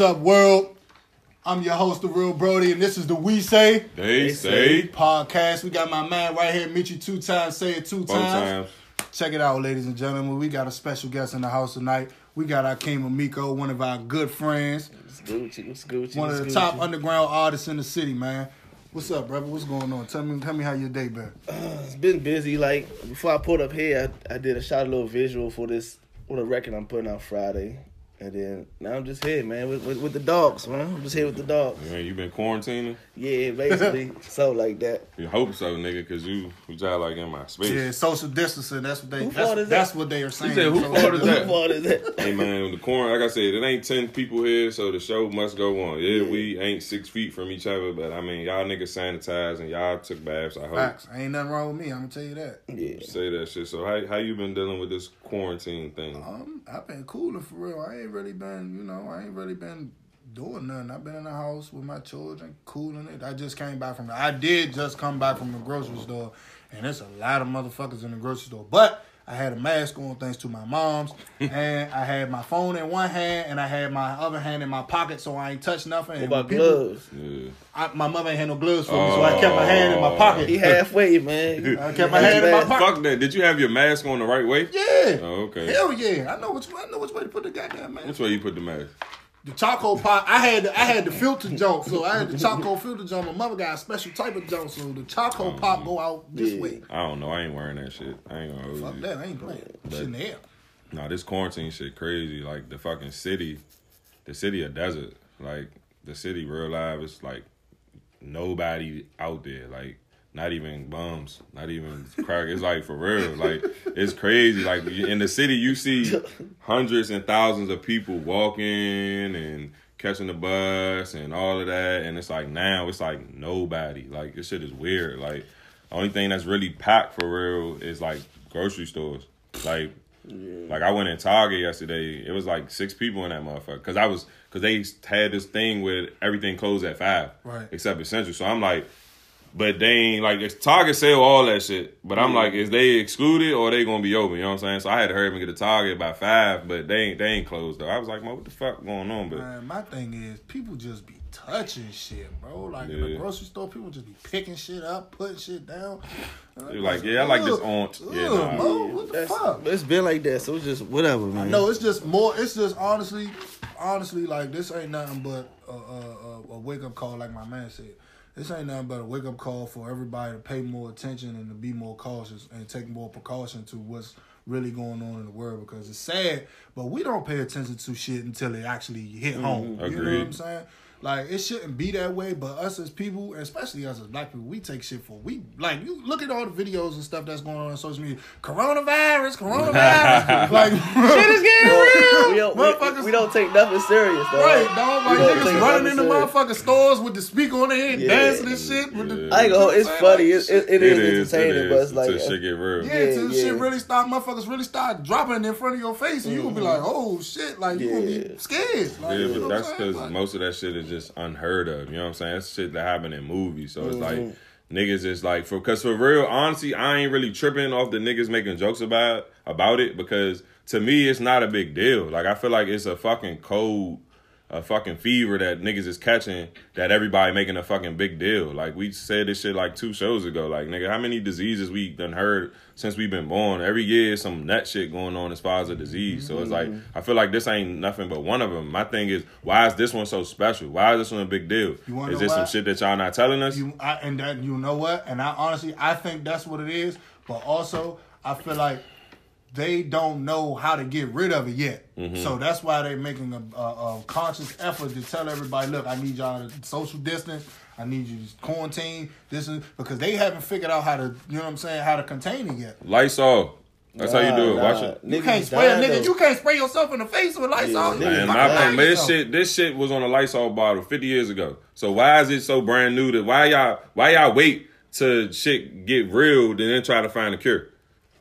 but What's up, world? I'm your host, the Real Brody, and this is the We Say They say podcast. We got my man right here, meet you two times, say it two times. times. Check it out, ladies and gentlemen. We got a special guest in the house tonight. We got Akeem Amiko, one of our good friends, it's Gucci, it's Gucci. one of the it's top Gucci. underground artists in the city, man. What's up, brother? What's going on? Tell me, tell me how your day been. It's been busy. Like before I pulled up here, I, I did a shot a little visual for this for the record I'm putting out Friday, and then now I'm just here, man, with, with, with the dogs, man. I'm just here with the dogs. Man, you been quarantining? Yeah, basically, so like that. You hope so, nigga, cause you you just like in my space. Yeah, social distancing. That's what they. Who fault That's, is that's that? what they are saying. said who Social fault is that? Who fault is that? Hey man, the corn like I said, it ain't ten people here, so the show must go on. Yeah, we ain't six feet from each other, but I mean y'all niggas sanitized and y'all took baths. I hope Facts. Ain't nothing wrong with me. I'm gonna tell you that. Yeah. say that shit. So how how you been dealing with this quarantine thing? Um, I've been cooling for real. I ain't really been, you know, I ain't really been doing nothing. I've been in the house with my children, cooling it. I just came back from the, I did just come back from the grocery store, and there's a lot of motherfuckers in the grocery store. But I had a mask on thanks to my mom's, and I had my phone in one hand, and I had my other hand in my pocket, so I ain't touch nothing. What And about people- gloves? Yeah. I, my mother ain't had no gloves for me, so I kept my oh. hand in my pocket. He halfway, man. I kept my hand in my pocket. Fuck that. Did you have your mask on the right way? Yeah. Oh, okay. Hell yeah. I know which I know which way to put the goddamn mask. Which way you put the mask? The charcoal pot, I had the, I had the filter jump, so I had the charcoal filter jump. My mother got a special type of jump, so the charcoal pop go out this Yeah. way. I don't know. I ain't wearing that shit. I ain't gonna Fuck you. that, I ain't playing. Shit in the air. Nah, this quarantine shit crazy. Like the fucking city, the city a desert. Like the city, real life, it's like nobody out there. Like not even bums, not even crack. It's like for real. Like it's crazy. Like in the city, you see hundreds and thousands of people walking and catching the bus and all of that. And it's like now, it's like nobody. Like this shit is weird. Like the only thing that's really packed for real is like grocery stores. Like like I went in Target yesterday. It was like six people in that motherfucker. Cause I was, cause they had this thing where everything closed at five, Right. Except essential. So I'm like, but they ain't like it's Target sell all that shit. But I'm like, is they excluded or they gonna be open? You know what I'm saying? So I had to hurry up and get a Target by five, but they ain't they ain't closed though. I was like, man, what the fuck going on? But Man, my thing is, people just be touching shit, bro. Like in the grocery store, people just be picking shit up, putting shit down. You're like, yeah, I like this Ugh, aunt. Yeah, nah. bro, what the That's, fuck? it's been like that, so it's just whatever, man. No, it's just more. It's just honestly, honestly, like this ain't nothing but a, a, a, a wake up call, like my man said. This ain't nothing but a wake up call for everybody to pay more attention and to be more cautious and take more precaution to what's really going on in the world because it's sad, but we don't pay attention to shit until it actually hit home. You know what I'm saying? Like it shouldn't be that way, but us as people, especially us as black people, we take shit for we like you look at all the videos and stuff that's going on on social media. Coronavirus, coronavirus. like shit is getting real. we don't, we, Motherfuckers- we don't take nothing serious, though. Right, dog. Like don't niggas take running nothing in the serious. motherfucking stores with the speaker on their head, Yeah. dancing and shit. With the, Yeah. I ain't gonna. It's Like, funny. It, it, it It is is, it entertaining, but is. it's like Until shit get real. yeah, Yeah, till yeah. shit really start, motherfuckers really start dropping in front of your face, and you gonna be mm-hmm. like, oh shit, like you gonna be scared. Like, Yeah, but that's because most of that shit is just unheard of. You know what I'm saying? That's shit that happened in movies. So it's Mm-hmm. like niggas is like for because for real, honestly, I ain't really tripping off the niggas making jokes about about it because to me it's not a big deal. Like I feel like it's a fucking cold. A fucking fever that niggas is catching that everybody making a fucking big deal. Like we said this shit like two shows ago. Like nigga, how many diseases we done heard since we've been born? Every year is some nut shit going on as far as a disease. So it's like mm-hmm. I feel like this ain't nothing but one of them. My thing is why is this one so special? Why is this one a big deal? Is this some shit that y'all not telling us? You, I, and that you know what? And I honestly, I think that's what it is. But also, I feel like they don't know how to get rid of it yet. Mm-hmm. So that's why they're making a, a, a conscious effort to tell everybody, look, I need y'all to social distance. I need you to quarantine. This is because they haven't figured out how to, you know what I'm saying, how to contain it yet. Lysol. off. That's how you do it. Nah, Watch nah. it. You Niggas can't spray a nigga. though. You can't spray yourself in the face with Lysol. Yeah, off. Man, my lying thing, but this shit, this shit was on a Lysol bottle 50 years ago. So why is it so brand new that why y'all why y'all wait to shit get real and then try to find a cure?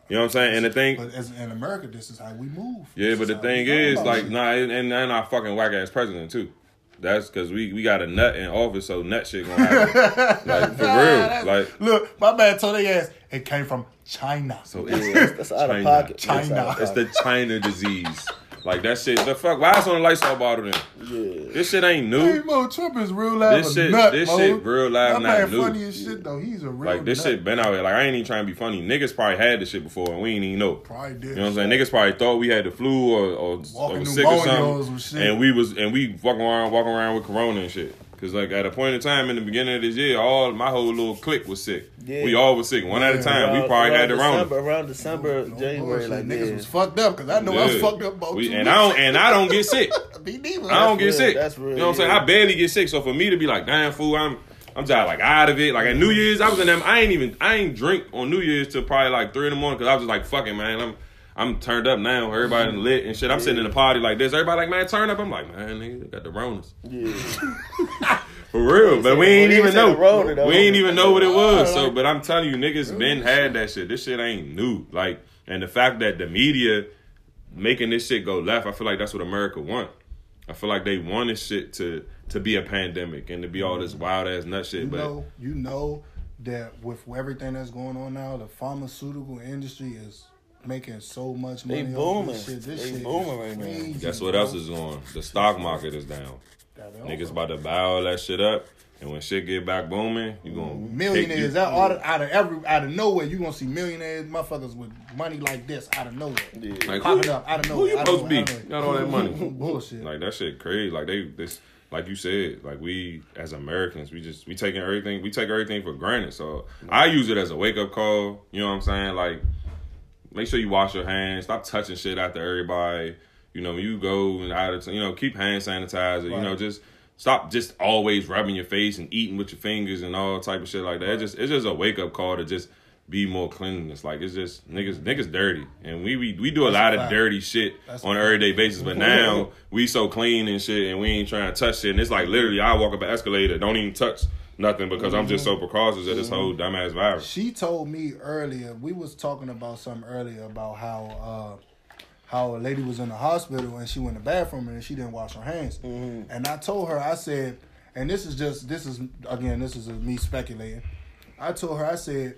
You know what I'm saying? And the thing, But as in America, this is how we move. yeah, This but the thing is, like, shit. nah, and, and and our fucking whack ass president too. That's because we we got a nut in office, so nut shit gonna happen. like for real, like Look, my man told their ass it came from China. so it's that's, that's out of China. pocket. China. That's out of It's the China disease. Like that shit. The fuck? Why is on the Lysol bottle then? Yeah. This shit ain't new. Hey, new. Mo, Trump is real live This shit- nut, this Mo. shit real live that not man new. funny as shit though. He's a real Like this nut. shit been out here. Like I ain't even trying to be funny. Niggas probably had this shit before and we ain't even know. Probably did. You know what I'm saying? Niggas probably thought we had the flu or or, or was sick or something, shit. and we was and we walking around walking around with corona and shit. Cause like at a point in time in the beginning of this year, all my whole little clique was sick. Yeah. We all was sick one at a Yeah. time. we probably had the around Rona. December, around December, No January, bullshit. like niggas yeah. was fucked up because I know I was fucked up about We- two and weeks. I don't and I don't get sick. Me neither. I don't get real. sick. That's real, You know what I'm saying? I barely get sick. So for me to be like, damn fool, I'm I'm just like out of it. Like at New Year's, I was in them. I ain't even I ain't drink on New Year's till probably like three in the morning because I was just like, fucking man, I'm I'm turned up now. Everybody mm-hmm. lit and shit. I'm sitting in a party like this. Everybody like, man, turn up. I'm like, man, nigga, got the Ronas. Yeah. For real, but we ain't even know. the Rona, though. We ain't even know what it was. So, but I'm telling you, niggas been had that shit. This shit ain't new. Like, and the fact that the media making this shit go left, I feel like that's what America want. I feel like they want this shit to to be a pandemic and to be all this wild ass nut shit. You but know, you know that with everything that's going on now, the pharmaceutical industry is making so much They money. off booming. This shit. This They shit booming right now. crazy, guess what else is going on? The stock market is down. Niggas about to buy all that shit up, and when shit get back booming, you gonna mm-hmm. Millionaires take- out, out, of, out of every out of nowhere, you gonna see millionaires, motherfuckers with money like this out of nowhere. Yeah. Like, Popping who, up out of nowhere. who you out of supposed to be? nowhere, Got all that money. Bullshit. Like that shit crazy. Like they this like you said, like we as Americans, we just we taking everything we take everything for granted. So I use it as a wake up call. You know what I'm saying? Like make sure you wash your hands, stop touching shit after everybody. You know, you go and out of you know, keep hand sanitizer, you know, just stop just always rubbing your face and eating with your fingers and all type of shit like that. It just it's just a wake up call to just be more cleanliness. Like it's just niggas niggas dirty. And we we, we do a That's lot a of dirty shit That's on an everyday basis. But now we so clean and shit and we ain't trying to touch shit. And it's like literally I walk up an escalator, don't even touch nothing because I'm just so precautious of this whole dumbass virus. She told me earlier. We was talking about something earlier about how uh, how a lady was in the hospital and she went to the bathroom and she didn't wash her hands. Mm-hmm. And I told her, I said, and this is just this is again this is me speculating. I told her, I said,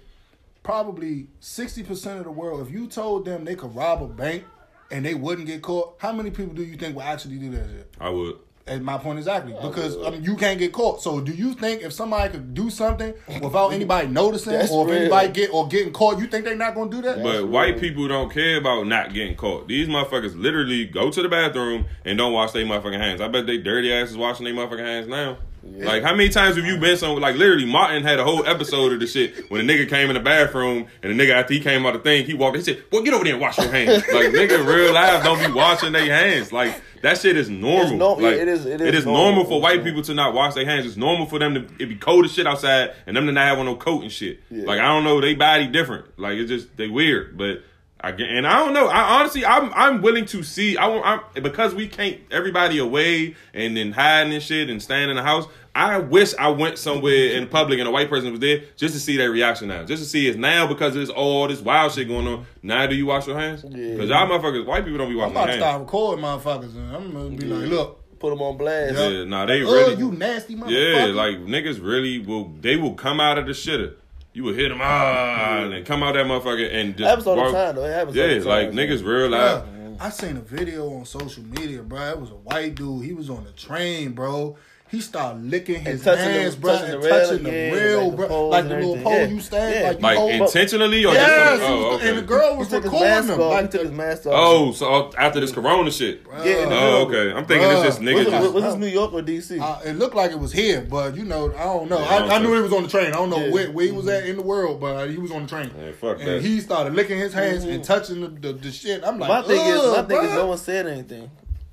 probably sixty percent of the world. If you told them they could rob a bank and they wouldn't get caught, how many people do you think would actually do that shit? I would. At my point exactly, oh, because I mean, you can't get caught. So, do you think if somebody could do something without anybody noticing, That's or if real. anybody get or getting caught, you think they're not gonna do that? But white people don't care about not getting caught. These motherfuckers literally go to the bathroom and don't wash their motherfucking hands. I bet they dirty asses washing their motherfucking hands now. Like how many times have you been some like literally Martin had a whole episode of the shit when a nigga came in the bathroom and the nigga after he came out of the thing, he walked, he said, Well get over there and wash your hands. like nigga real life don't be washing their hands. Like that shit is normal. No- like, it is- it is it is normal, normal. for white people to not wash their hands. It's normal for them to it be cold as shit outside and them to not have on no coat and shit. Yeah. Like I don't know, they body different. Like it's just they weird. But I and I don't know. I honestly I'm I'm willing to see I want I'm because we can't everybody away and then hiding and shit and staying in the house. I wish I went somewhere in public and a white person was there just to see their reaction now. Just to see it's now because there's all this wild shit going on. Now do you wash your hands? Yeah. Because y'all motherfuckers, white people don't be washing. I'm about their to hands. start recording motherfuckers, and I'm gonna be like, look, Put them on blast. Yeah. Yeah, nah, they oh, really you nasty motherfucker. Yeah, like niggas really will. They will come out of the shitter. You would hit them ah, and come out that motherfucker and just happens all the time, though. It happens Yeah, all the time. like niggas real life. I seen a video on social media, bro. It was a white dude. He was on the train, bro. He started licking his touching the- hands, bro, touching and the rail, touching the yeah, rail, like the bro. poles Like the little pole Yeah. you stand, Yeah. like you Like hold. intentionally or Yes, just he oh, okay. and the girl was took recording mask him. off. Like he took his mask off. Oh, so after this Corona shit. yeah. Oh, okay. I'm thinking it's just Bruh. niggas. Was, just- was, was this New York or DC? Uh, it looked like it was here, but you know, I don't know. Yeah, I don't I, I knew he was on the train. I don't know Yeah. where, where he was at in the world, but he was on the train. Man, fuck and that. he started licking his hands and touching the, the, the shit. I'm like, my thing is, my thing is, no one said anything.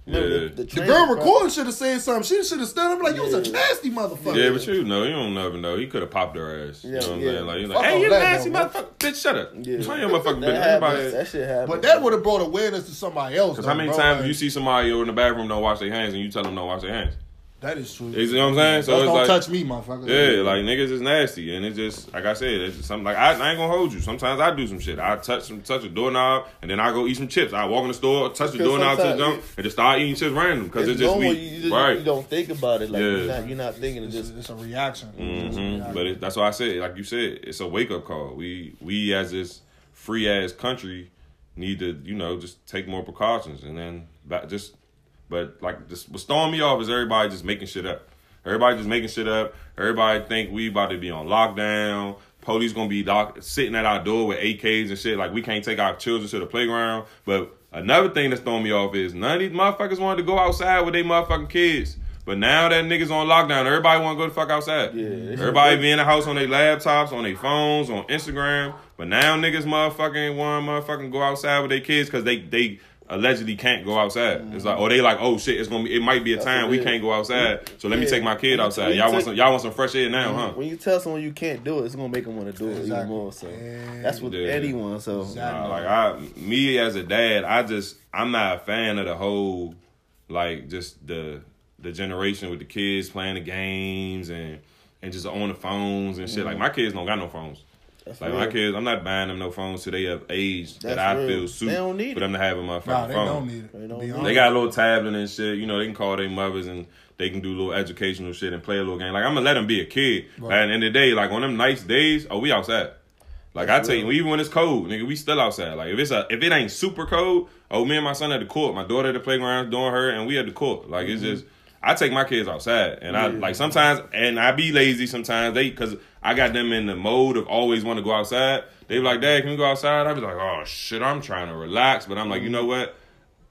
Remember Yeah. the, the, The girl was recording should have said something. She should have stood up like, you was a nasty motherfucker. yeah, but you know, you don't never know. He could have popped her ass. You know what I'm saying? Like, you're Fuck like, hey, you nasty though, motherfucker. Bitch, shut up. Yeah. Mind your motherfucking That business. happens. That shit happens. But that would have brought awareness to somebody else. Because how many bro. times Like, you see somebody over in the bathroom don't wash their hands and you tell them don't wash their hands? That is true. You know what I'm saying? So Just it's don't like, touch me, motherfucker. Yeah, like niggas is nasty, and it's just like I said, it's just something like I, I ain't gonna hold you. Sometimes I do some shit. I touch some touch a doorknob, and then I go eat some chips. I walk in the store, touch the doorknob to the sometimes jump, and just start eating chips random because it's, it's just normal. we You, just, right. you don't think about it. Like Yeah. you're, not, you're not thinking. It It's, just it's a reaction. It's a mm-hmm. reaction. But it, that's why I said, like you said, it's a wake up call. We we as this free ass country need to you know just take more precautions and then just, but like, just what's throwing me off is everybody just making shit up. Everybody just making shit up. Everybody think we about to be on lockdown. Police gonna be doc- sitting at our door with AKs and shit. Like we can't take our children to the playground. But another thing that's throwing me off is none of these motherfuckers wanted to go outside with their motherfucking kids. But now that niggas on lockdown, everybody want to go the fuck outside. Yeah, everybody be in the house on their laptops, on their phones, on Instagram. But now niggas motherfucking want to motherfucking go outside with their kids because they they allegedly can't go outside. It's like, oh, they like, oh shit, it's gonna be, it might be a That's time what we it is. can't go outside. So let me take my kid When outside. you Y'all want some, y'all want some fresh air now, huh? When you tell someone you can't do it, it's gonna make them want to do it even more. So Yeah. that's what Yeah. Eddie wants. So Exactly. Nah, like I, me as a dad, I just I'm not a fan of the whole, like just the the generation with the kids playing the games and and just on the phones and shit. Like mm-hmm. my kids don't got no phones. That's Like real. my kids, I'm not buying them no phones till they have age that I real. feel suit They don't need for it. them to have a motherfucking Nah, they phone. don't need it. They don't need it. honest. They got a little tablet and shit. You know, they can call their mothers and they can do little educational shit and play a little game. Like I'm gonna let them be a kid. But at the end of the day, like on them nice days, oh, we outside. Like I tell you, even when it's cold, nigga, we still outside. Like if it's a if it ain't super cold, oh, me and my son at the court, my daughter at the playground doing her, and we at the court. Like it's mm-hmm. just. I take my kids outside, and I Yeah. like sometimes, and I be lazy sometimes. They because I got them in the mode of always want to go outside. They be like, "Dad, can we go outside?" I be like, "Oh shit, I'm trying to relax," but I'm like, you know what?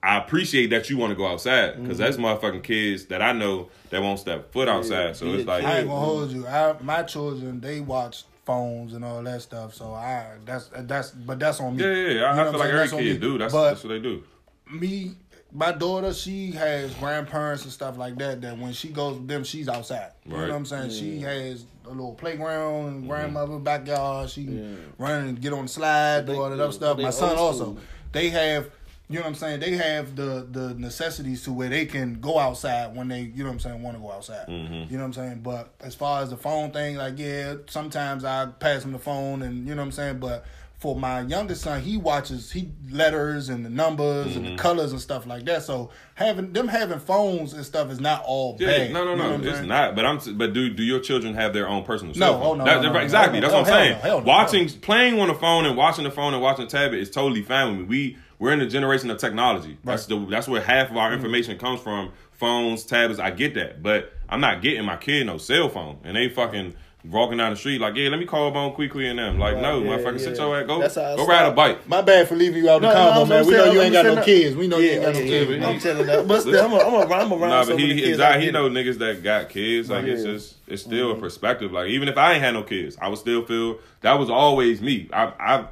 I appreciate that you want to go outside because that's motherfucking kids that I know that won't step foot outside. So it's like, I ain't gonna hold you. I, my children, they watch phones and all that stuff. So I that's that's but that's on me. yeah, yeah, yeah. I, You know I feel like every kid do. That's But that's what they do. me, my daughter, she has grandparents and stuff like that. That when she goes with them, she's outside. You know what I'm saying? She has a little playground, and grandmother backyard. She can run and get on the slide, do all that other stuff. My son also. school. They have. You know what I'm saying? They have the the necessities to where they can go outside when they, you know what I'm saying, want to go outside. Mm-hmm. You know what I'm saying? But as far as the phone thing, like yeah, sometimes I pass them the phone, and you know what I'm saying. But for my youngest son, he watches he letters and the numbers and Mm-hmm. the colors and stuff like that. So having them having phones and stuff is not all Yeah, bad. no, no, You know no, it's saying? not. But I'm, but do do your children have their own personal No, cell oh, phone? no, That- no, no, exactly. no, That's what I'm hell saying. hell Watching, playing on the phone and watching the phone and watching the tablet is totally fine with me. We we're in the generation of technology. That's the that's where half of our Mm-hmm. information comes from. Phones, tablets. I get that, but I'm not getting my kid no cell phone, and they fucking. Walking down the street like, yeah, let me call Bone quickly and them. Like, Right, no, yeah, motherfucker, sit yeah. your ass, go, That's how I go ride a bike. My bad for leaving you out the No, no, combo, I'm man. We know you ain't got no kids. We know you ain't got no kids. I'm telling that. But still, I'm a, I'm a, I'm around Nah, but he kids. exactly he know niggas that got kids. Like it's just it's still mm-hmm. a perspective. Like even if I ain't had no kids, I would still feel that was always me. I I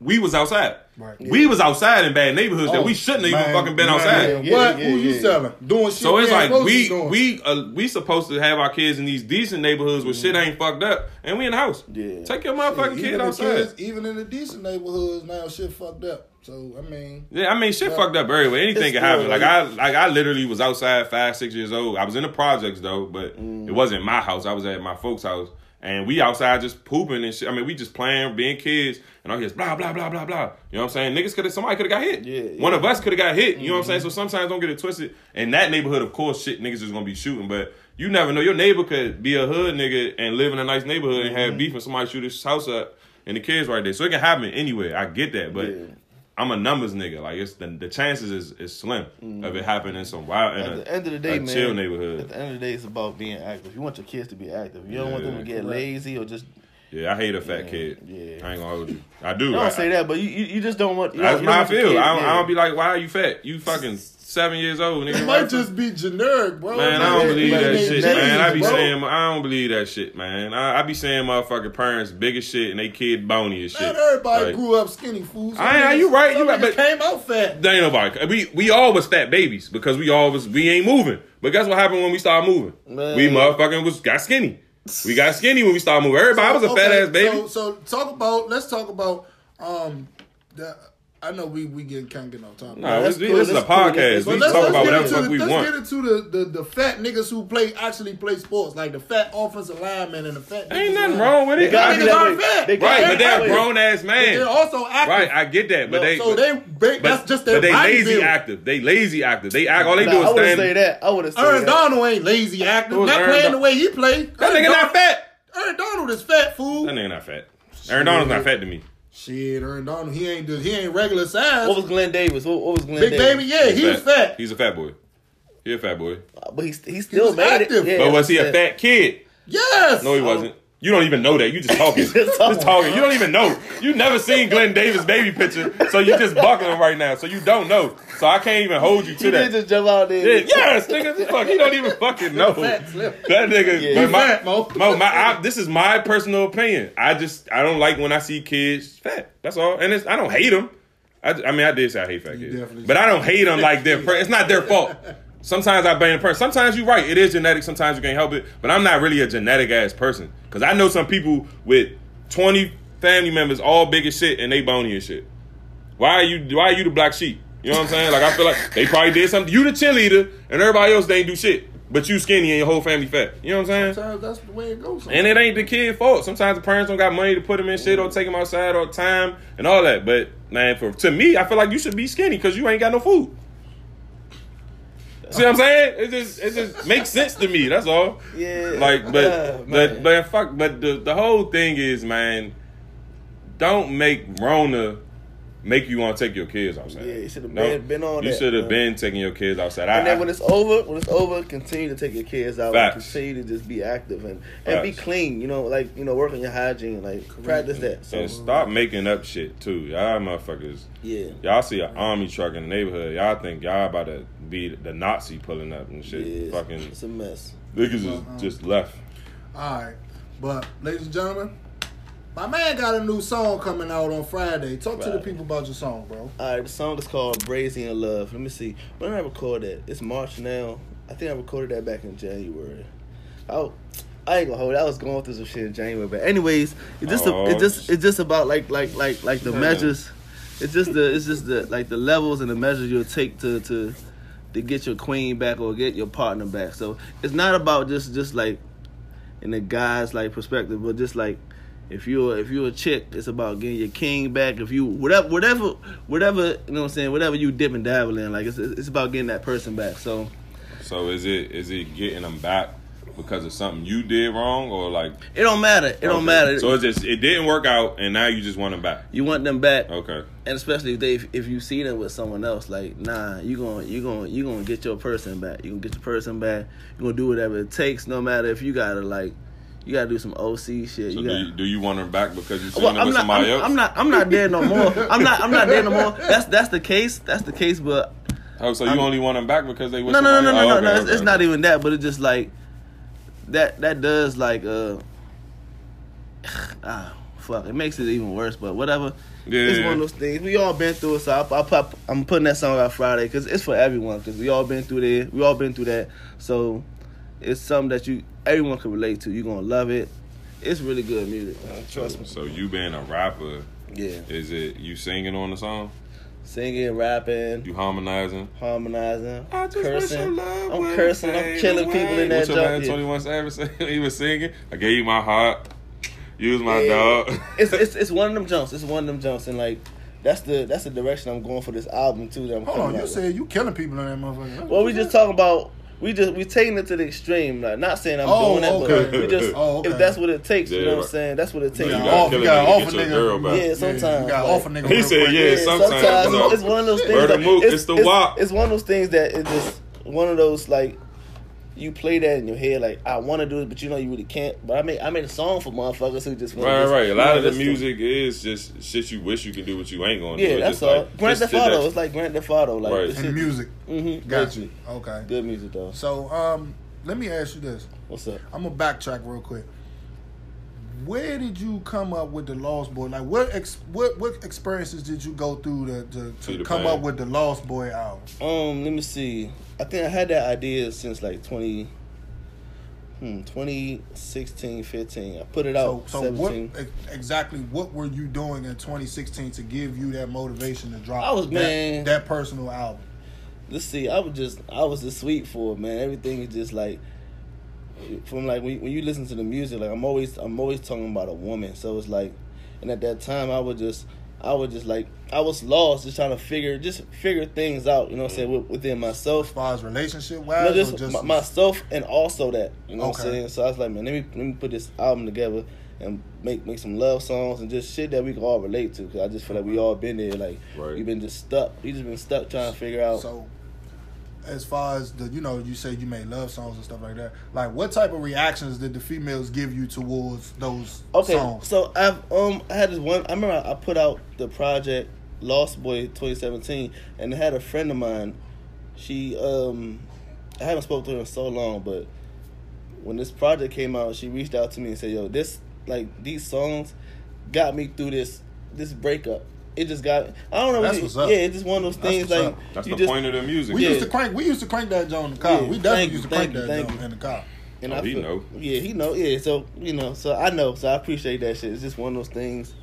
we was outside. Right. We was outside in bad neighborhoods that Oh, we shouldn't have man, even fucking been man, outside. Yeah, what? yeah, Who you yeah. selling? Doing shit. So it's like we doing. we uh, we supposed to have our kids in these decent neighborhoods where shit ain't fucked up, and we in the house. Yeah. Take your motherfucking even kid outside. kids, even in the decent neighborhoods now, shit fucked up. So I mean, Yeah, I mean, shit fucked up everywhere. Anything can happen. still, Like I, like I literally was outside five, six years old. I was in the projects though, but it wasn't my house. I was at my folks' house, and we outside just pooping and shit. I mean, we just playing, being kids, and all here's blah blah blah blah blah. You know what I'm saying? Niggas could have, somebody could have got hit. Yeah, yeah. One of us could have got hit. You know what I'm saying? Mm-hmm. So sometimes don't get it twisted. In that neighborhood, of course, shit niggas is gonna be shooting, but. You never know. Your neighbor could be a hood nigga and live in a nice neighborhood and have mm-hmm. beef and somebody shoot his house up and the kids right there. So it can happen anywhere. I get that, but Yeah. I'm a numbers nigga. Like it's the, the chances is, is slim of it mm-hmm. happening in some wild in At a, the end of the day, a man. chill neighborhood. At the end of the day, it's about being active. You want your kids to be active. You don't want them to get lazy or just. Yeah, I hate a fat Yeah, kid. yeah. I ain't gonna hold you. I do. I don't I- say that, but you, you, you just don't want. You That's don't, you don't how I feel. I don't, I don't be like, why are you fat? You fucking seven years old, nigga. it might just be generic, bro. Man, I don't believe that shit, man. I be bro. saying, I don't believe that shit, man. I, I be saying, motherfucking parents big as shit and they kid bony as shit. Man, everybody Like, grew up skinny fools. I ain't- you right, you right, but- came out fat. There ain't nobody. We we all was fat babies because we all was we ain't moving. But guess what happened when we started moving? Man. We motherfucking was got skinny. We got skinny when we started moving. Everybody I was a fat ass baby. So, so talk about. Let's talk about. Um, the, I know we we get can't get no topic. no, that's this, cool, this is a that's cool. podcast. We let's, talk let's about get whatever the into fuck the, we let's get into the, the, the fat niggas who play actually play sports, like the fat offensive linemen and the fat. Ain't nothing who- wrong with They it. gotta I be niggas aren't fat. They right, but they're that grown ass But they're also active. Right, I get that, but So- they so they but, ba- that's just their but they body lazy build. active. They lazy active. They act all they Nah, do I is wouldn't stand. say that. I would have said Aaron that. Donald ain't lazy active. Not playing the way he play. That Aaron nigga not fat. Aaron Donald is fat fool. That nigga not fat. Aaron Donald's not fat to me. Shit, Aaron Donald, he ain't he ain't regular size. What was Glen Davis? What, what was Glen Big Davis? baby, yeah, he's, was fat. He's a fat boy. He a fat boy. Uh, But he he still was made active. it. Yeah, but was he a fat kid? Yes. No, he wasn't. You don't even know that. You just talking. Just just, talking. talking. You don't even know. You never seen Glen Davis baby picture, so you just buckling right now. So you don't know. So I can't even hold you to He that. did just jump out there. Yeah, yes, nigga. Fuck, he don't even fucking know. Fat, That nigga. Yeah. but my, fat, Mo. Mo, my, I, this is my personal opinion. I just I don't like when I see kids fat. That's all. And it's, I don't hate them. I, I mean, I did say I hate fat kids, definitely but I don't hate them like they're. It's not their fault. Sometimes I blame the person. Sometimes you're right. It is genetic. Sometimes you can't help it. But I'm not really a genetic ass person because I know some people with 20 family members all big as shit and they bony as shit. Why are you? Why are you the black sheep? You know what I'm saying? Like I feel like they probably did something. You the cheerleader and everybody else they ain't do shit. But you skinny and your whole family fat. You know what I'm saying? Sometimes that's the way it goes. And it ain't the kid fault. Sometimes the parents don't got money to put them in shit or take them outside or time and all that. But man, for to me, I feel like you should be skinny because you ain't got no food. See what I'm saying? It just it just makes sense to me. That's all. Yeah. Like, Uh, but man. but but fuck. But the the whole thing is, man, don't make Rona make you want to take your kids outside. Yeah, you should've been- been on You that, should have been taking your kids outside. And I, then when it's over, when it's over, continue to take your kids out Facts. and continue to just be active and, and be clean. You know, like you know, work on your hygiene, like practice that. So and stop making up shit too. Y'all motherfuckers. yeah, Y'all see an army truck in the neighborhood. Y'all think y'all about to be the Nazi pulling up and shit. it's, Fucking it's a mess. niggas Uh-uh. Um, just, just left. All right, but ladies and gentlemen, my man got a new song coming out on Friday. Talk to the people about your song, bro. All right, the song is called "Brazy in Love." Let me see. When did I record that? It's March now. I think I recorded that back in January. Oh, I ain't gonna hold. it. I was going through some shit in January, but anyways, it's just Oh, a, it's just it's just about like like like like the Yeah. measures. It's just the it's just the like the levels and the measures you'll take to to to get your queen back or get your partner back. So it's not about just just like in the guy's like perspective, but just like if you're if you're a chick, it's about getting your king back. If you whatever whatever whatever you know what I'm saying, whatever you dip and dabble in, like it's it's about getting that person back. So So is it is it getting them back because of something you did wrong or like it don't matter. It don't matter. So it's just it didn't work out and now you just want them back. you want them back, Okay. and especially if they if, if you see them with someone else, like nah, you gonna you gonna you gonna get your person back. You gonna get your person back. You gonna do whatever it takes, no matter if you gotta like you gotta do some OC shit. So you do gotta, you, do you want them back because you seen Well, I'm with not, somebody I'm, else? I'm not. I'm not there no more. I'm not. I'm not there no more. That's that's the case. That's the case. But Oh, so you I'm- only want them back because they with no, no, no, no, no, no. Oh, no. okay, It's, it's okay, not even that. But it's just like that. That does like uh ah fuck. It makes it even worse. But whatever. Yeah, It's yeah, one of those things. We all been through it. So I, I pop. I'm putting that song out Friday because it's for everyone. Because we all been through there. We all been through that. So it's something that you everyone can relate to. You're gonna love it. It's really good music. Man. Trust me. So you being a rapper, Yeah. is it you singing on the song? Singing, rapping. You harmonizing? harmonizing, I just wish your cursing. love I'm cursing. I'm killing away. people in that What's your man. Yeah. Twenty One Savage say he was singing? I gave you my heart. You was my Yeah. dog. It's it's it's one of them jumps. It's one of them jumps, and like that's the that's the direction I'm going for this album too. That I'm Hold on, you out with. said you killing people in that motherfucker. Well, we just talking about we just we taking it to the extreme. Like, not saying I'm Oh, doing that, okay. but we just Oh, okay. if that's what it takes. you Yeah, know what. I'm saying? That's what it takes. you You gotta off, you a got nigga off to a get your girl nigga. Yeah, sometimes, you got like- off a nigga. He said, quick. yeah, sometimes. sometimes No. it's one of those things. Like, it's, it's the it's, wop. It's one of those things that it just one of those like you play that in your head like I want to do it, but you know you really can't. But I made I made a song for motherfuckers who just wanna Right, just, right. A lot of the listen. music is just shit you wish you could do, but you ain't gonna. Yeah, It's that's all. like- Grand Theft Auto. It's like Grand Theft Auto. Like Right. And shit- the music. Mhm, Got literally. you. Okay. Good music though. So, um, let me ask you this. What's up? I'm gonna backtrack real quick. Where did you come up with the Lost Boy? Like, what ex- what what experiences did you go through to to, to come plan. up with the Lost Boy album? Um, let me see. I think I had that idea since like 20, hmm, 2016, 15. I put it out so what 17. ex- exactly what were you doing in 2016 to give you that motivation to drop I was- that, man. that personal album? Let's see. I was just, I was just sweet for it, man. Everything is just like, from like when, when you listen to the music, like I'm always, I'm always talking about a woman. So it's like, and at that time, I was just, I was just like, I was lost, just trying to figure, just figure things out. You know what I'm saying with, within myself. As far as relationship No, wise, just, or just my, myself and also that. You know what I'm saying? So I was like, man, let me let me put this album together and make make some love songs and just shit that we can all relate to. Cause I just feel like we uh-huh. all been there. Like Right. we been just stuck. We just been stuck trying to figure out. So, as far as the, you know, you say you made love songs and stuff like that. Like, what type of reactions did the females give you towards those Okay, songs? so I've um I had this one. I remember I put out the project Lost Boy 2017, and I had a friend of mine. She um I haven't spoken to her in so long, but when this project came out, she reached out to me and said, "Yo, this like these songs got me through this this breakup. It just got I don't know. That's what what's it- up. Yeah, it's just one of those things what's like up. That's you the just, point of the music. We Yeah. used to crank. We used to crank that joint in the car. Yeah, we definitely thank used to crank you, that thank joint in the car. And Oh, I he feel- know. Yeah, he know. Yeah, so you know, so I know. So I appreciate that shit. It's just one of those things.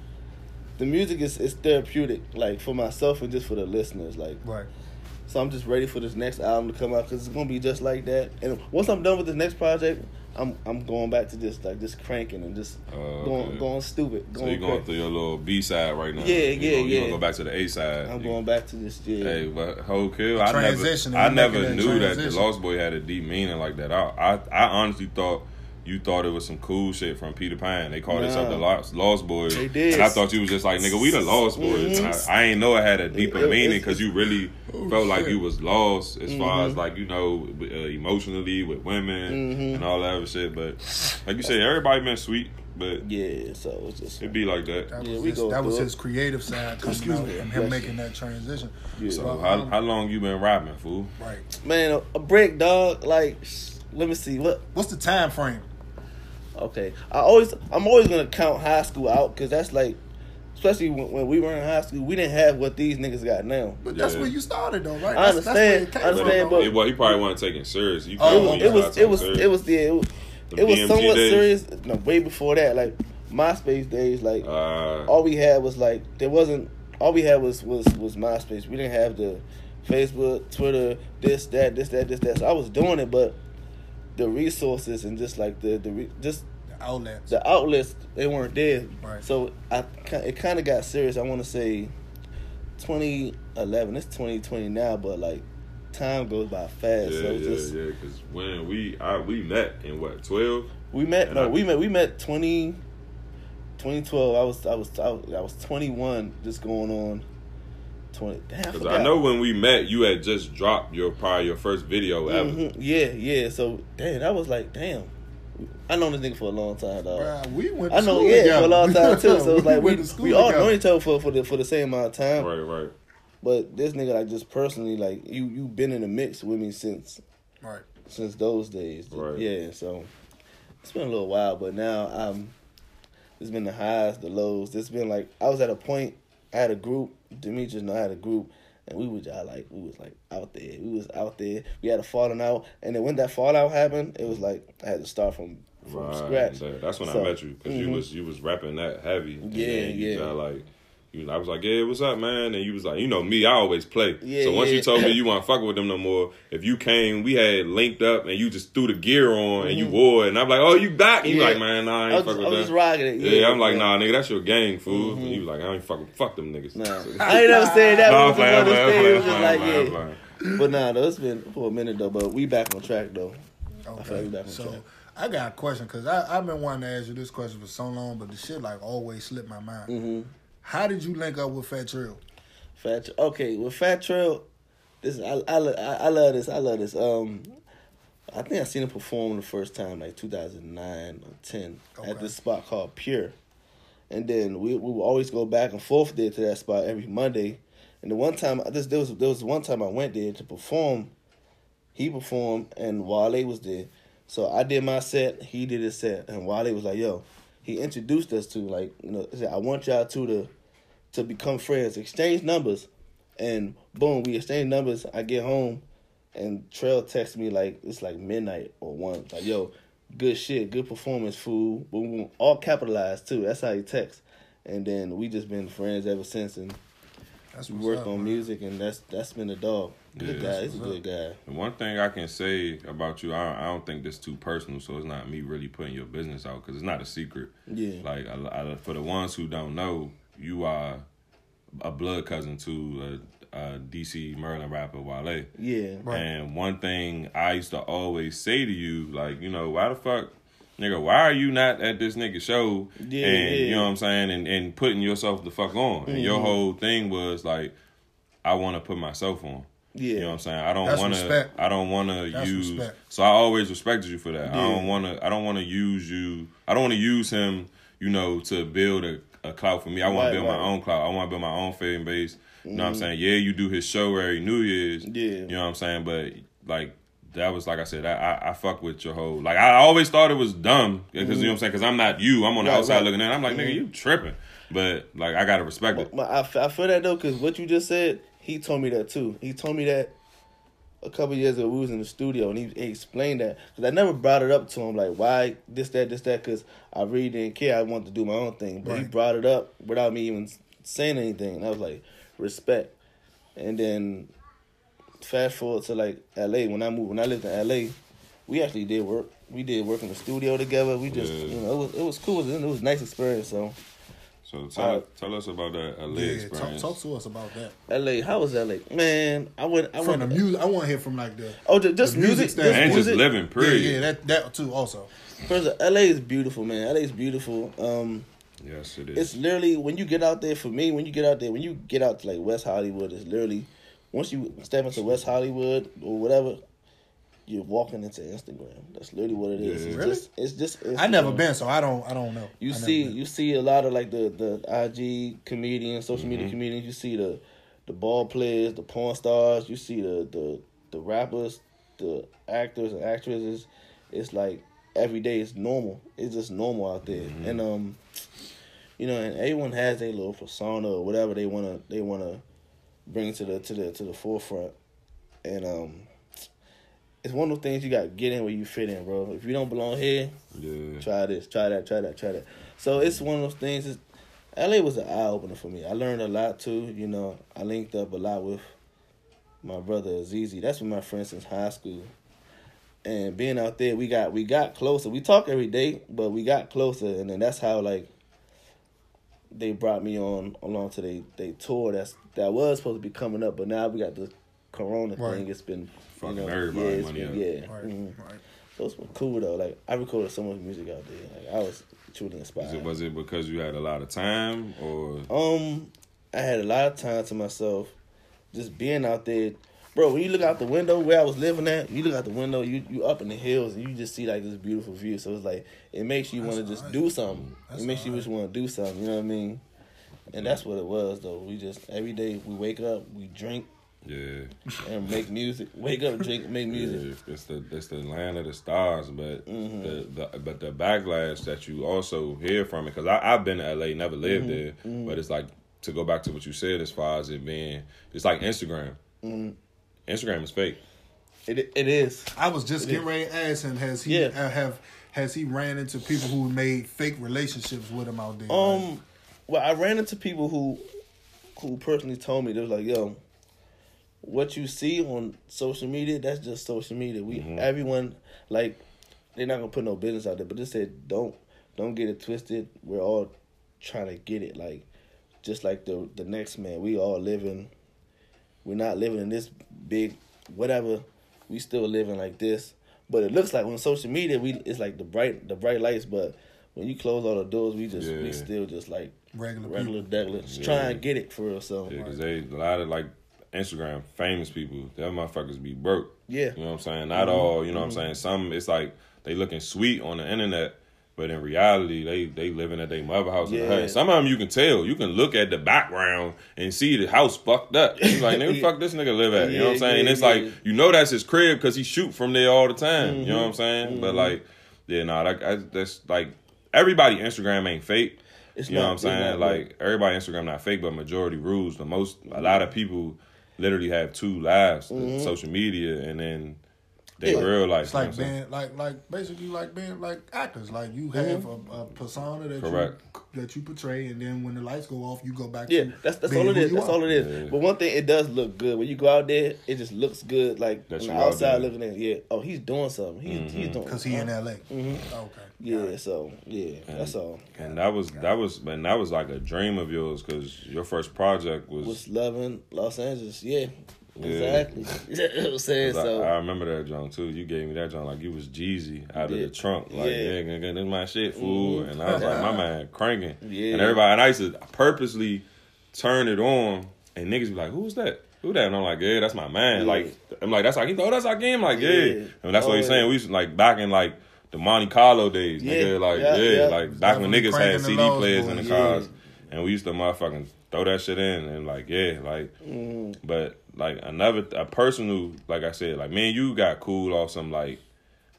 The music is is therapeutic, like for myself and just for the listeners. Like, Right. So I'm just ready for this next album to come out because it's gonna be just like that. And once I'm done with this next project, I'm I'm going back to just like just cranking and just Oh, going okay. going stupid. So Going you going crazy. through your little B side right now? Yeah, You yeah, gonna, You yeah. gonna go back to the A side? I'm You- going back to this. Yeah. Hey, but whole kill. I never, I never making that knew that the. Lost Boy had a deep meaning like that. I, I, I honestly thought you thought it was some cool shit from Peter Pan. They called themselves the Lost, Lost Boys, They did. and I thought you was just like nigga, we the Lost Boys. And I, I ain't know it had a deeper It- it- meaning because you really Oh, felt like you was lost as far Mm-hmm. as like you know uh, emotionally with women Mhm. and all that other shit. But like you said, everybody been sweet, but Yeah. So it's just. it'd be like that. That Yeah, we his, go that was his creative side coming Excuse out me. and Bless him you. making that transition. Yeah. So Well, how, um, how long you been rapping, fool? Right. Man, a, a break, dog. Like, let me see what. What's the time frame? Okay, I always I'm always gonna count high school out because that's like, especially when, when we were in high school, we didn't have what these niggas got now. But that's Yeah. where you started, though, right? I That's, that's understand, where it came I understand, from, but- He, well, he probably wasn't taking it serious. You Oh, feel it, was, it was it was it was yeah, it was, The it was BMG somewhat days? serious. No, way before that, like MySpace days, like Uh, all we had was like there wasn't all we had was was was MySpace. We didn't have the Facebook, Twitter, this that this that this that. So I was doing it, but the resources and just like the the re, just The outlets. the outlets they weren't there. Right. So I it kind of got serious. I want to say 2011. It's 2020 now, but like time goes by fast. yeah, so yeah, just yeah. Because when we I, we met in what twelve? we met. And No, I- we met. We met 20. 2012. I was I was I was, I was 21, just going on 20. Damn, I I know when we met, you had just dropped your probably your first video ever. Mhm. Yeah, yeah. So damn, I was like damn. I known this nigga for a long time, dog. Bruh, we went to I know, yeah, together. for a long time too. So it's like we, went to school we all together. know each other for for the for the same amount of time. Right, right. But this nigga, like, just personally, like, you You've been in the mix with me since Right. since those days. Right. Yeah. So it's been a little while, but now um, it's been the highs, the lows. It's been like I was at a point. I had a group. Demetrius and I had a group, and we was just like we was like out there. We was out there. We had a falling out, and then when that fallout happened, it was like I had to start from from Right. scratch. That's when So, I met you because you mhm. was you was rapping that heavy. And Yeah, you yeah. just like. You, I was like, yeah, what's up, man? And you was like, you know me, I always play. Yeah, so once yeah. you told me you weren't fucking with them no more, if you came, we had linked up and you just threw the gear on and you wore it, and I'm like, oh, you back? And you Yeah. like, man, nah, I I ain't was, fucking I was with just rocking it. Yeah, I'm like, yeah. nah, nigga, that's your gang, fool. And you was like, I ain't fucking fuck them niggas. Nah, So- I ain't never said that. Nah, Nah, I'm playing, I'm playing, I'm playing, I'm like, playing, I'm yeah. playing. But nah, though, it's been for a minute though. But we back on track though. I feel like we back on So track. I got a question because I've been wanting to ask you this question for so long, but the shit like always slipped my mind. Mm-hmm. How did you link up with Fat Trel? Fat okay with Fat Trel. This I, I I I love this. I love this. Um, I think I seen him perform the first time like 2009 or 10 Okay. at this spot called Pure, and then we we would always go back and forth there to that spot every Monday. And the one time this there was there was one time I went there to perform. He performed and Wale was there, so I did my set. He did his set, and Wale was like, "Yo." He introduced us to like you know. he said, I want y'all two to to become friends, exchange numbers, and boom, we exchange numbers. I get home, and Trel texts me like it's like midnight or one. Like yo, good shit, good performance, fool. Boom, boom, all capitalized too. That's how he texts. And then we just been friends ever since, and That's we what's work up, on man. music, and that's that's been a dog. Good Yeah, guy. He's a good guy. And one thing I can say about you, I, I don't think this too personal, so it's not me really putting your business out because it's not a secret. Yeah. Like I, I, for the ones who don't know, you are a blood cousin to a, a DC Maryland rapper Wale. Yeah. Right. And one thing I used to always say to you, like, you know, why the fuck nigga, why are you not at this nigga show? Yeah, and yeah. you know what I'm saying, and, and putting yourself the fuck on. And Mm-hmm. your whole thing was like, I want to put myself on. Yeah. You know what I'm saying? I don't That's want respect. to. I don't want to That's use. respect. So I always respected you for that. I don't want to. I don't want to use you. I don't want to use him. You know, to build a, a clout for me. I want Right, to build right. Mm-hmm. my own clout. I want to build my own fan base. You know what I'm saying? Yeah, you do his show every New Year's. Yeah. You know what I'm saying? But like that was like I said, I I, I fuck with your whole like I always thought it was dumb because you know what I'm saying? Because I'm not you. I'm on the Right, outside looking in. I'm like nigga, you tripping. But like I gotta respect it. But I, f- I feel that though, because what you just said, he told me that too. He told me that a couple years ago we was in the studio and he, he explained that because I never brought it up to him like why this that this that because I really didn't care. I wanted to do my own thing, but he brought it up without me even saying anything, and I was like respect. And then fast forward to like L.A. when I moved when I lived in L.A. We actually did work. We did work in the studio together. We just Yeah. you know it was it was cool. It was, it was a nice experience. So So tell Uh, tell us about that LA Yeah, talk, experience. talk to us about that. L.A. How was L.A. Man, I went I From went the music, I want to hear from like the Oh, ju- just the music, music just stand. and just music. living, yeah, period. yeah, that that too also. First, of- all, LA is beautiful, man. LA is beautiful. Um, Yes, it is. it's literally when you get out there. For me, when you get out there, when you get out to like West Hollywood, it's literally once you step into West Hollywood or whatever, you're walking into Instagram. That's literally what it is. Yeah. It's Really? just, it's just. Instagram. I never been, so I don't I don't know. You I see, you see a lot of like the the IG comedians, social Mm-hmm. media comedians. You see the the ball players, the porn stars. You see the the the rappers, the actors and actresses. It's like every day is normal. It's just normal out there, Mm-hmm. and um, you know, and everyone has their little persona or whatever they wanna they wanna bring to the to the to the forefront, and um. It's one of those things you got to get in where you fit in, bro. If you don't belong here, yeah. try this, try that, try that, try that. So it's one of those things. It's, LA was an eye opener for me. I learned a lot too. You know, I linked up a lot with my brother Azizi. That's been my friend since high school. And being out there, we got we got closer. We talk every day, but we got closer, and then that's how like they brought me on along to they they tour. That's that was supposed to be coming up, but now we got the Corona Right. thing. It's been Fucking you know, everybody yeah, it's money been- yeah. Right, mhm. right. So it's been cool though. Like I recorded so much music out there. Like I was truly inspired. Is it, was it because you had a lot of time or Um, I had a lot of time to myself, just being out there. Bro, when you look out the window where I was living at, you look out the window, you you up in the hills, and you just see like this beautiful view. So it's like it makes you want to just alright. do something. That's it makes you alright. just want to do something. You know what I mean? And that's what it was though. We just every day we wake up, we drink yeah? and make music. Wake up, drink, make music. Yeah, it's the it's the land of the stars, but Mm-hmm. the, the but the backlash that you also hear from it because I I've been to LA, never lived Mm-hmm. there, but it's like to go back to what you said as far as it being it's like Instagram. Mm-hmm. Instagram is fake. It it is. I was just getting ready to ask him, has he Yeah. uh, have has he ran into people who made fake relationships with him out there? Like, Um, well, I ran into people who, who personally told me they was like, "Yo, what you see on social media, that's just social media. We mm-hmm. everyone like, they're not gonna put no business out there, but they said don't don't get it twisted. We're all trying to get it like, just like the the next man. We all living. We're not living in this big whatever. We still living like this, but it looks like on social media we it's like the bright the bright lights, but. When you close all the doors, we just Yeah. we still just like regular, regular, people. regular. Just Yeah. try and get it for real. So Yeah, because they a lot of like Instagram famous people, them motherfuckers be broke. yeah, You know what I'm saying? Not all, you know what I'm saying? Some it's like they looking sweet on the internet, but in reality they they living at their mother house in the Yeah. hut. Some of them you can tell. You can look at the background and see the house fucked up. Like, nigga, fuck this nigga live at. You know what I'm Yeah, saying? and yeah, it's like you know that's his crib because he shoot from there all the time. You know what I'm saying? Mm-hmm. But like, yeah, no, like I, that's like everybody Instagram ain't fake. It's you know what I'm saying? Like everybody Instagram not fake, but majority rules. The most a lot of people literally have two lives, Mm-hmm. social media and then they Yeah. real life. It's you know like what I'm saying? being like like basically like being like actors. Like you Mm-hmm. have a, a persona that Correct. you that you portray, and then when the lights go off, you go back. yeah. to That's that's being all it who is. you That's are. all it is. Yeah. But one thing, it does look good when you go out there. It just looks good. Like That on the outside there. looking in. Yeah. Oh, he's doing something. He's Mm-hmm. he's doing Cause he in L.A. Mhm. Okay. Yeah. So yeah, that's all. And that was that was man, that was like a dream of yours because your first project was, Was loving Los Angeles. Yeah. Exactly. you know what I'm saying? 'Cause I- So I, remember that John too. You gave me that John like you was Jeezy out of the trunk. Like, Yeah. yeah, yeah this my shit, fool. And I was like, my man cranking. Yeah. And everybody, and I used to purposely turn it on, and niggas be like, who's that? Who that? And I'm like, yeah, that's my man. Yeah. Like, I'm like, that's like, oh, that's our game. Like, yeah. Yeah. And that's what Oh, he's yeah. saying. We used to, like back in like the Monte Carlo days, Yeah. nigga. Like, Yeah, yeah, yeah. like back when niggas had CD lows, players in the boy. cars, and we used to motherfucking throw that shit in, and like, yeah, like. mm, But like another a personal, like I said, like man, you got cool off some like,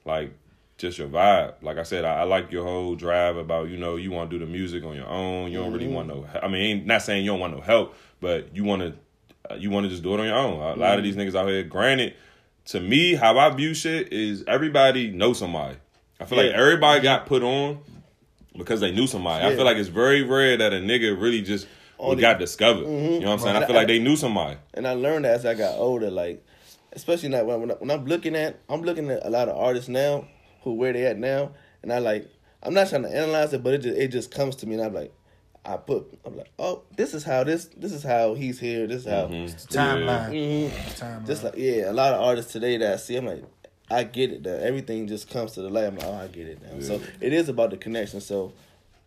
like just your vibe. Like I said, I, I like your whole drive about you know you want to do the music on your own. You don't really mm-hmm. want no. I mean, not saying you don't want no help, but you want to uh, you want to just do it on your own. A lot of mm-hmm. these niggas out here. Granted, to me, how I view shit is everybody knows somebody. I feel like everybody mm-hmm. got put on because they knew somebody. I feel like it's very rare that a nigga really just Only- got discovered. You know what I'm saying? I feel like they knew somebody. and I learned that as I got older, like especially now when, when, I, when I'm looking at I'm looking at a lot of artists now who where they at now, and I like I'm not trying to analyze it, but it just it just comes to me, and I'm like. I put. I'm like, oh, this is how this. This is how he's here. This is how. Timeline. Mhm. Timeline. Just like yeah, a lot of artists today that I see, I'm like, I get it. That everything just comes to the light. I'm like, oh, I get it now. So it is about the connection. So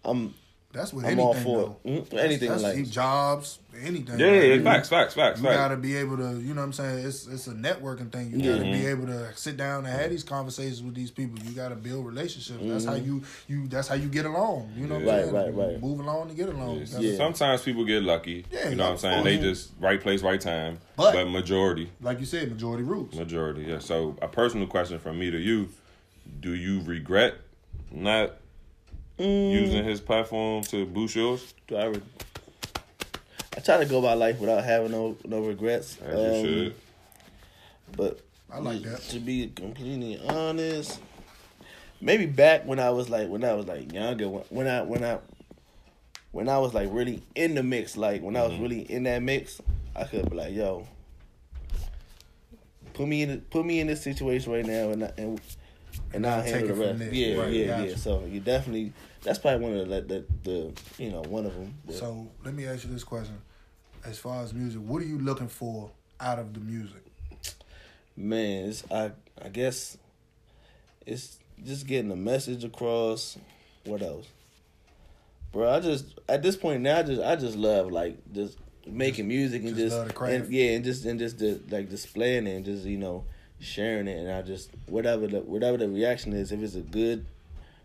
I'm That's what I'm anything. all for though. it. Mhm. Anything that's, like- jobs, anything. Yeah, Like, yeah, you- facts, facts, facts, You facts. gotta be able to, you know what I'm saying? It's it's a networking thing. You gotta be able to sit down and have these conversations with these people. You gotta build relationships. That's how you you that's how you get along. You know what Right, I'm saying? right, right. Move along to get along. Yeah. That's- Yeah. Sometimes people get lucky. Yeah, you know what I'm saying? course. They just right place, right time. But- But, majority, Like you said, majority rules. majority, yeah. So a personal question from me to you: Do you regret not Mm. using his platform to boost yours? Do I? Re- I try to go by life without having no no regrets. As Um, you should. But I like that. to be completely honest, maybe back when I was like when I was like younger, when, when I when I when I was like really in the mix, like when I was Mm-hmm. really in that mix, I could be like, yo, put me in put me in this situation right now, and I, and and I'll handle the it rest. Yeah, Right, yeah, gotcha. yeah. So you definitely that's probably one of the the, the you know one of them. But So let me ask you this question: As far as music, what are you looking for out of the music? man, it's, I I guess it's just getting the message across. What else, bro? I just at this point now, I just I just love like just making music and just just, love the craft. and, yeah, and just and just the, like displaying it and just you know sharing it, and I just whatever the whatever the reaction is, if it's a good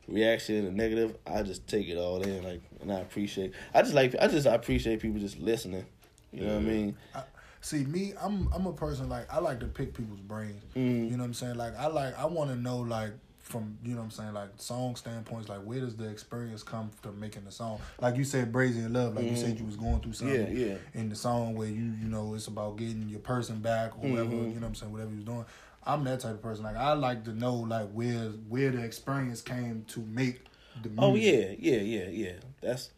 reaction, and negative, I just take it all in, like, and I appreciate. I just like I just I appreciate people just listening. You know what I Yeah. mean? See me, I'm I'm a person like I like to pick people's brains. Mhm. You know what I'm saying? Like I like I want to know like from you know what I'm saying like song standpoints like where does the experience come to making the song? Like you said, Brazy in Love. Like you said, you was going through something Mm-hmm. Yeah, yeah. in the song where you you know it's about getting your person back or whatever. Mm-hmm. You know what I'm saying? Whatever you was doing. I'm that type of person. Like I like to know like where where the experience came to make the oh, music. Oh yeah, yeah, yeah, yeah. That's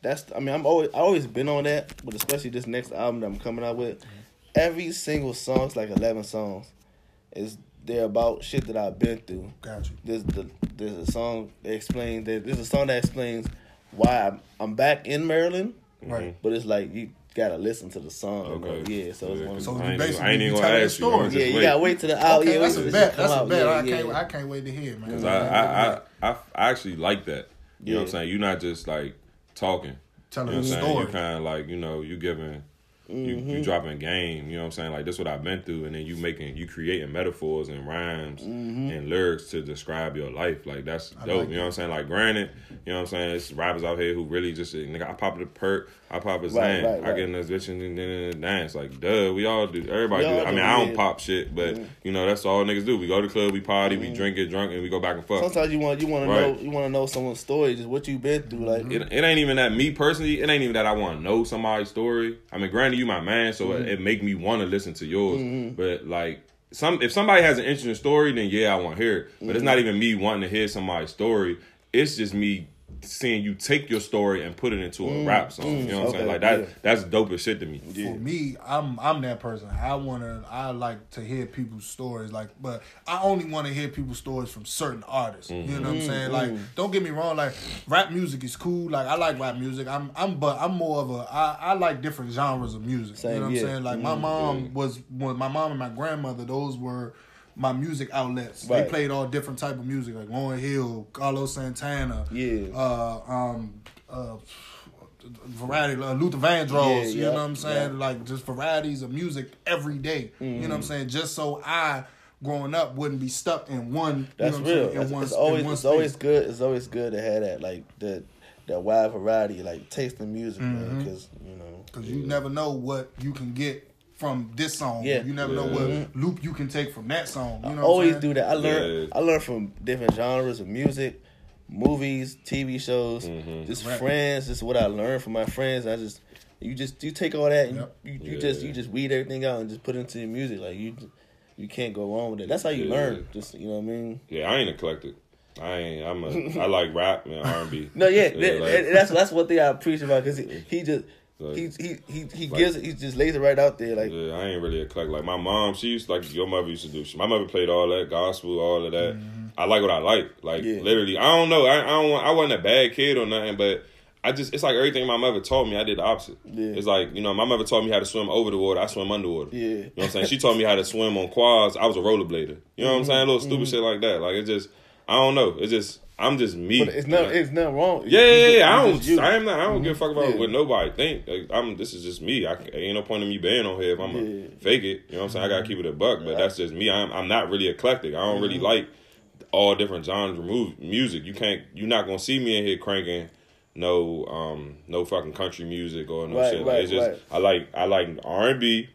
that's. I mean, I'm always I always been on that, but especially this next album that I'm coming out with. Mm-hmm. Every single song's like eleven songs. Is they're about shit that I've been through. Got you. There's the there's a song that explains that there's a song that explains why I'm, I'm back in Maryland, Right. but it's like you gotta listen to the song. to know. Yeah, so it's one of So I you ain't basically even- I ain't even telling gonna the ask you. I'm story. just yeah, you gotta wait till the out. Okay, yeah, that's wait a bet. That's come a bet. Yeah, I can't. yeah. I can't wait to hear, man. Cause I, I, I, I, I actually like that. You know what I'm saying? You're not just like talking. Telling you know a what I'm saying? story. You kind of like, you know, you giving, you, Mm-hmm. you dropping game. You know what I'm saying? Like this what I've been through, and then you making, you creating metaphors and rhymes Mm-hmm. and lyrics to describe your life. Like that's dope. like you know what I'm saying? Like granted, you know what I'm saying? It's rappers out here who really just nigga. I pop a perk, I pop a Zan, right, I right. get in this bitch and then dance. Like duh, we all do. Everybody do. I mean, I don't pop shit, but you know that's all niggas do. We go to the club, we party, we drink, get drunk, and we go back and fuck. Sometimes you want you want to know you want to know someone's story, just what you've been through. Like it, it ain't even that me personally. It ain't even that I want to know somebody's story. I mean, granted, you my man, so Mm-hmm. it, it make me want to listen to yours. But like some, if somebody has an interesting story, then yeah, I want to hear it. But Mm-hmm. it's not even me wanting to hear somebody's story. It's just me seeing you take your story and put it into a mm, rap song. you mm, know what I'm saying? Like that yeah. that's dope as shit to me. For me, I'm I'm that person. I wanna I like to hear people's stories. Like, but I only want to hear people's stories from certain artists. You know what I'm mm, saying? Like, don't get me wrong. Like, rap music is cool. Like, I like rap music. I'm I'm but I'm more of a I, I like different genres of music. Same, you know what yeah. I'm saying? Like, my mom was when my mom and my grandmother. Those were my music outlets. Right. They played all different type of music, like Lauryn Hill, Carlos Santana, Yeah. uh, um, uh, variety, uh, Luther Vandross. Yeah, you yeah, know what I'm saying? yeah. Like just varieties of music every day. You know what I'm saying? Just so I, growing up, wouldn't be stuck in one. That's you know what real. In It's, one, it's always it's always good. It's always good to have that like that that wide variety, like taste in music, Mm-hmm. man. Because you know, Cause you never know what you can get from this song. Yeah. You never know what loop you can take from that song. You know what always I'm do that. I learn Yeah. I learn from different genres of music, movies, TV shows, Mm-hmm. just Right. friends. Just what I learned from my friends. I just you just you take all that and Yep. you, you, you just you just weed everything out and just put it into your music. Like you you can't go wrong with it. That's how you Yeah. learn. Just you know what I mean. Yeah, I ain't eclectic. I ain't. I'm a. I like rap and R and B. No, yeah, that- like- that's that's one thing I appreciate about because he, he just Like- he he he, he like- gives. He just lays it right out there. Like Yeah, I ain't really eclectic. Like my mom, she used to, like your mother used to do. She, my mother played all that gospel, all of that. Mm-hmm. I like what I like. Like Yeah. literally, I don't know. I, I don't. I wasn't a bad kid or nothing, but I just it's like everything my mother taught me. I did the opposite. Yeah. It's like you know, my mother taught me how to swim over the water. I swim underwater. Yeah. you know what I'm saying. She taught me how to swim on quads. I was a rollerblader. You know what I'm mm-hmm. saying? Little stupid mm-hmm. shit like that. Like it just, I don't know. It's just I'm just me. but it's not it's nothing wrong. Yeah, yeah, yeah. I don't. I am not. I don't give a fuck about Yeah. what nobody think. Like, I'm. This is just me. I ain't no point in me being on here if I'm Yeah. gonna fake it. You know what I'm saying? I gotta keep it a buck. But that's just me. I'm. I'm not really eclectic. I don't really Mm-hmm. like all different genres of mu- music. You can't. You're not gonna see me in here cranking no um no fucking country music or no Right, shit. right, it's just right. I like I like R and B,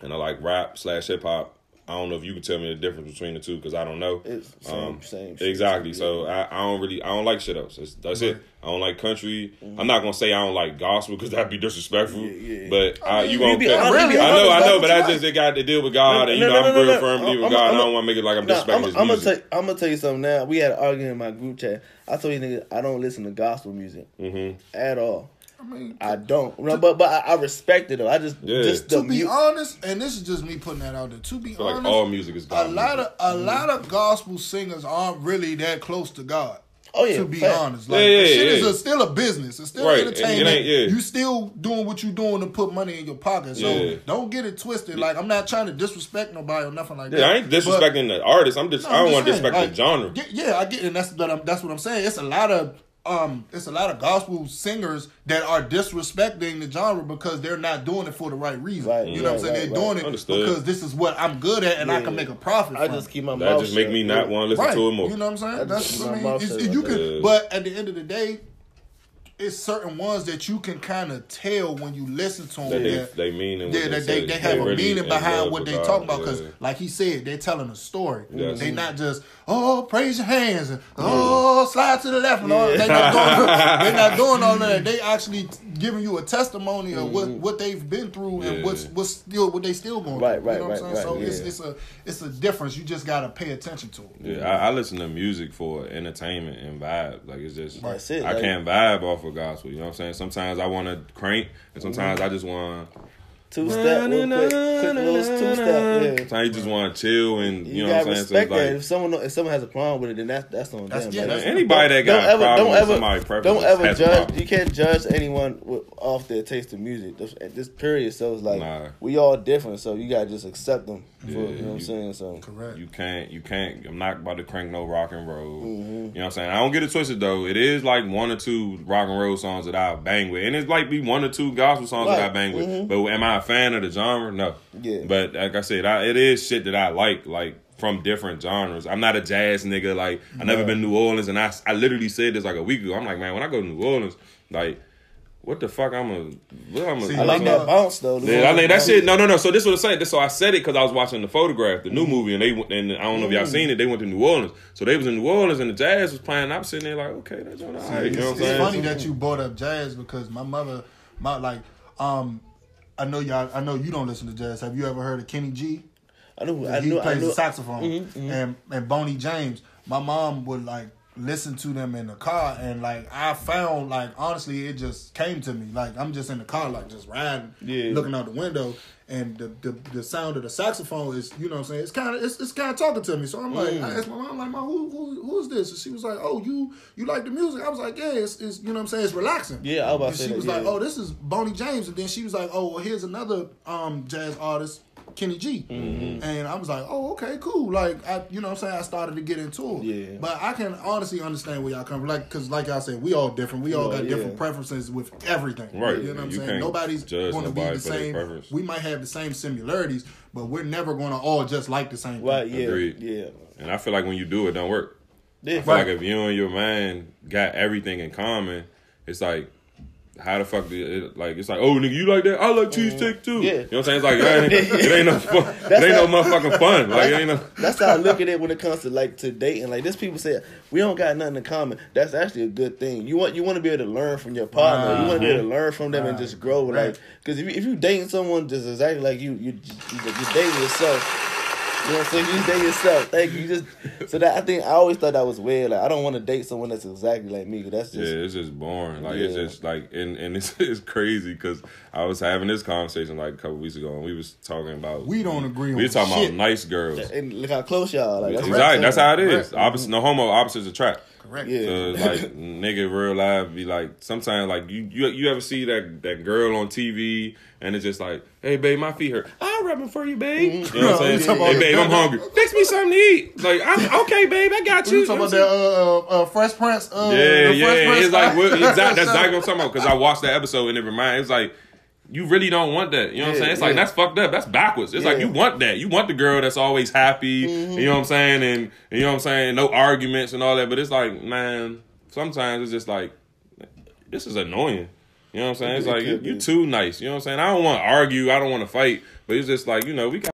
and I like rap slash hip hop. I don't know if you can tell me the difference between the two because I don't know. It's same, Um, same shit. Exactly. Yeah. So I, I don't really I don't like shit else. That's, that's it. I don't like country. I'm not gonna say I don't like gospel because that'd be disrespectful. Yeah, yeah. But I I, you you won't. be cut- honest, I know, I know, but I just it got to deal with God, No, and you no, know no, I'm no, real no. firm believer in I'm- God. I'm- and I don't want to make it like I'm Nah, disrespecting I'm, his I'm gonna music. tell I'm gonna tell you something now. We had an argument in my group chat. I told you niggas I don't listen to gospel music hmm at all. I mean, I don't. No, but but I, I respect it though. I just Yeah. just to be mu- honest, and this is just me putting that out there. To be I feel like honest, all music is a God. lot music. of a lot of gospel singers aren't really that close to God. Oh, yeah, to be fact. honest, like Yeah, yeah, the shit is a, still a business. It's still Right, it- it entertainment. yeah. You still doing what you doing to put money in your pocket. So Yeah. don't get it twisted. Like I'm not trying to disrespect nobody or nothing like that. I ain't But- disrespecting the artist. I'm just no, I don't want to just saying, disrespect the genre. Yeah, yeah, I get it. And that's what I'm, that's what I'm saying. It's a lot of um, it's a lot of gospel singers that are disrespecting the genre because they're not doing it for the right reason. Right, you know what I'm saying? right, they're right. doing it Understood. because this is what I'm good at and I can make a profit. I from just keep my That mouth just make me not want to listen right. to it more. You know what I'm saying? I That's just I mean, my mouth it's, shut you can, but at the end of the day. It's certain ones that you can kind of tell when you listen to them. That they that- they mean and yeah, what they, they, they, say. they have a really meaning behind what they talk about because, yeah. like he said, they're telling a story. Yes. They not just oh praise your hands and oh slide to the left and all. They not doing they not doing all that. They actually giving you a testimony of what, what they've been through and Mm-hmm. What's what's still what they still going Right, through. right, you know what I'm right, saying? so right, it's yeah. it's a it's a difference. You just gotta pay attention to it. Yeah, I, I listen to music for entertainment and vibe. Like it's just That's it, I like- can't vibe off of gospel. You know what I'm saying? Sometimes I want to crank, and sometimes I just want. Two step, real quick, quick little two step. Yeah. Sometimes you just want to chill and you, You, know what gotta I'm saying. So respect that. if someone if someone has a problem with it, then that's that's on That's- them. yeah, Like, that's- anybody that got don't ever, a problem don't with ever, somebody don't ever judge. You can't judge anyone with, off their taste of music. This, at this period, so it's like Nah. we all different. So you gotta just accept them. For, Yeah, you know what I'm saying? So Correct. You can't, you can't. I'm not about to crank no rock and roll. Mm-hmm. You know what I'm saying? I don't get it twisted though. It is like one or two rock and roll songs that I bang with, and it's like be one or two gospel songs that I bang with. Mhm. But am I a fan of the genre? No. Yeah. But like I said, I, it is shit that I like, like from different genres. I'm not a jazz nigga. Like I never been to New Orleans, and I, I literally said this like a week ago. I'm like, man, when I go to New Orleans, like. What the fuck? I'm a. What I'm a See, I like that bounce though. yeah, I think that shit. No, no, no. So this was I'm saying. So I said it because I was watching the photograph, the new Mm-hmm. movie, and they went. And I don't know if y'all seen it. They went to New Orleans, so they was in New Orleans, and the jazz was playing. I'm sitting there like, okay, that's all right. You know what I'm saying? it's funny that you brought up jazz because my mother, my like, um, I know y'all. I know you don't listen to jazz. Have you ever heard of Kenny G? I knew. I he. I plays knew. the saxophone Mhm, mhm. and and Boney James. My mom would like listen to them in the car and like I found like honestly it just came to me. Like I'm just in the car like just riding Yeah. looking out the window and the, the the sound of the saxophone is you know what I'm saying it's kind of it's, it's kind of talking to me. So I'm like I asked my mom like mom who, who who is this? And she was like oh you you like the music? I was like yeah it's, it's you know what I'm saying it's relaxing. Yeah, I was about and to say she that, was yeah. like oh this is Boney James. And then she was like oh well here's another um jazz artist Kenny G Mm-hmm. and I was like oh okay cool like I you know what I'm saying I started to get into it Yeah. but I can honestly understand where y'all come from like because like I said we all different we all Yeah, got yeah. different preferences with everything Right. you know what I'm You saying nobody's going to be the same we might have the same similarities but we're never going to all just like the same Right, thing. yeah, Agreed. yeah. And I feel like when you do it, don't work. Yeah, I feel Right. like if you and your man got everything in common, it's like, how the fuck did it, like it's like, oh nigga, you like that? I like cheesesteak too. Mm-hmm. Yeah. You know what I'm saying? It's like it ain't, it ain't no fun. It ain't no motherfucking fun. Like ain't no That's how I look at it when it comes to like to dating. Like this, people say we don't got nothing in common. That's actually a good thing. You want you want to be able to learn from your partner. You want to be able to learn from them and just grow. Right. Like because if you, if you dating someone just exactly like you, you you you dating yourself. You know what I'm saying? You date yourself. Thank you. You just so that I think I always thought that was weird. Like I don't want to date someone that's exactly like me. that's just Yeah, just it's just boring. Like it's just like and and it's, it's crazy because I was having this conversation like a couple weeks ago and we was talking about We don't agree We were talking shit. about nice girls. and look how close y'all. Like that's what I'm Exactly. That's how it is. Correct. Opposite, no homo, opposites attract. Correct Yeah. So like nigga real life be like sometimes like you you you ever see that that girl on TV and it's just like hey babe my feet hurt I'm rubbing for you babe Mm-hmm. you know what I'm saying about- hey babe I'm hungry fix me something to eat like I'm okay babe I got you, you talking know about what that uh, uh, uh, Fresh Prince uh, saying? the yeah Fresh yeah Prince it's like what, exactly that's exactly what I'm talking about because I watched that episode and it reminded it's like you really don't want that. You know what I'm saying? It's like yeah. that's fucked up. That's backwards. It's like you want that. You want the girl that's always happy. You mm-hmm. know what I'm saying? And, and you know what I'm saying? No arguments and all that. But it's like, man, sometimes it's just like this is annoying. You know what I'm saying? It's It like you, could you too nice. You know what I'm saying? I don't want to argue. I don't want to fight. But it's just like you know we got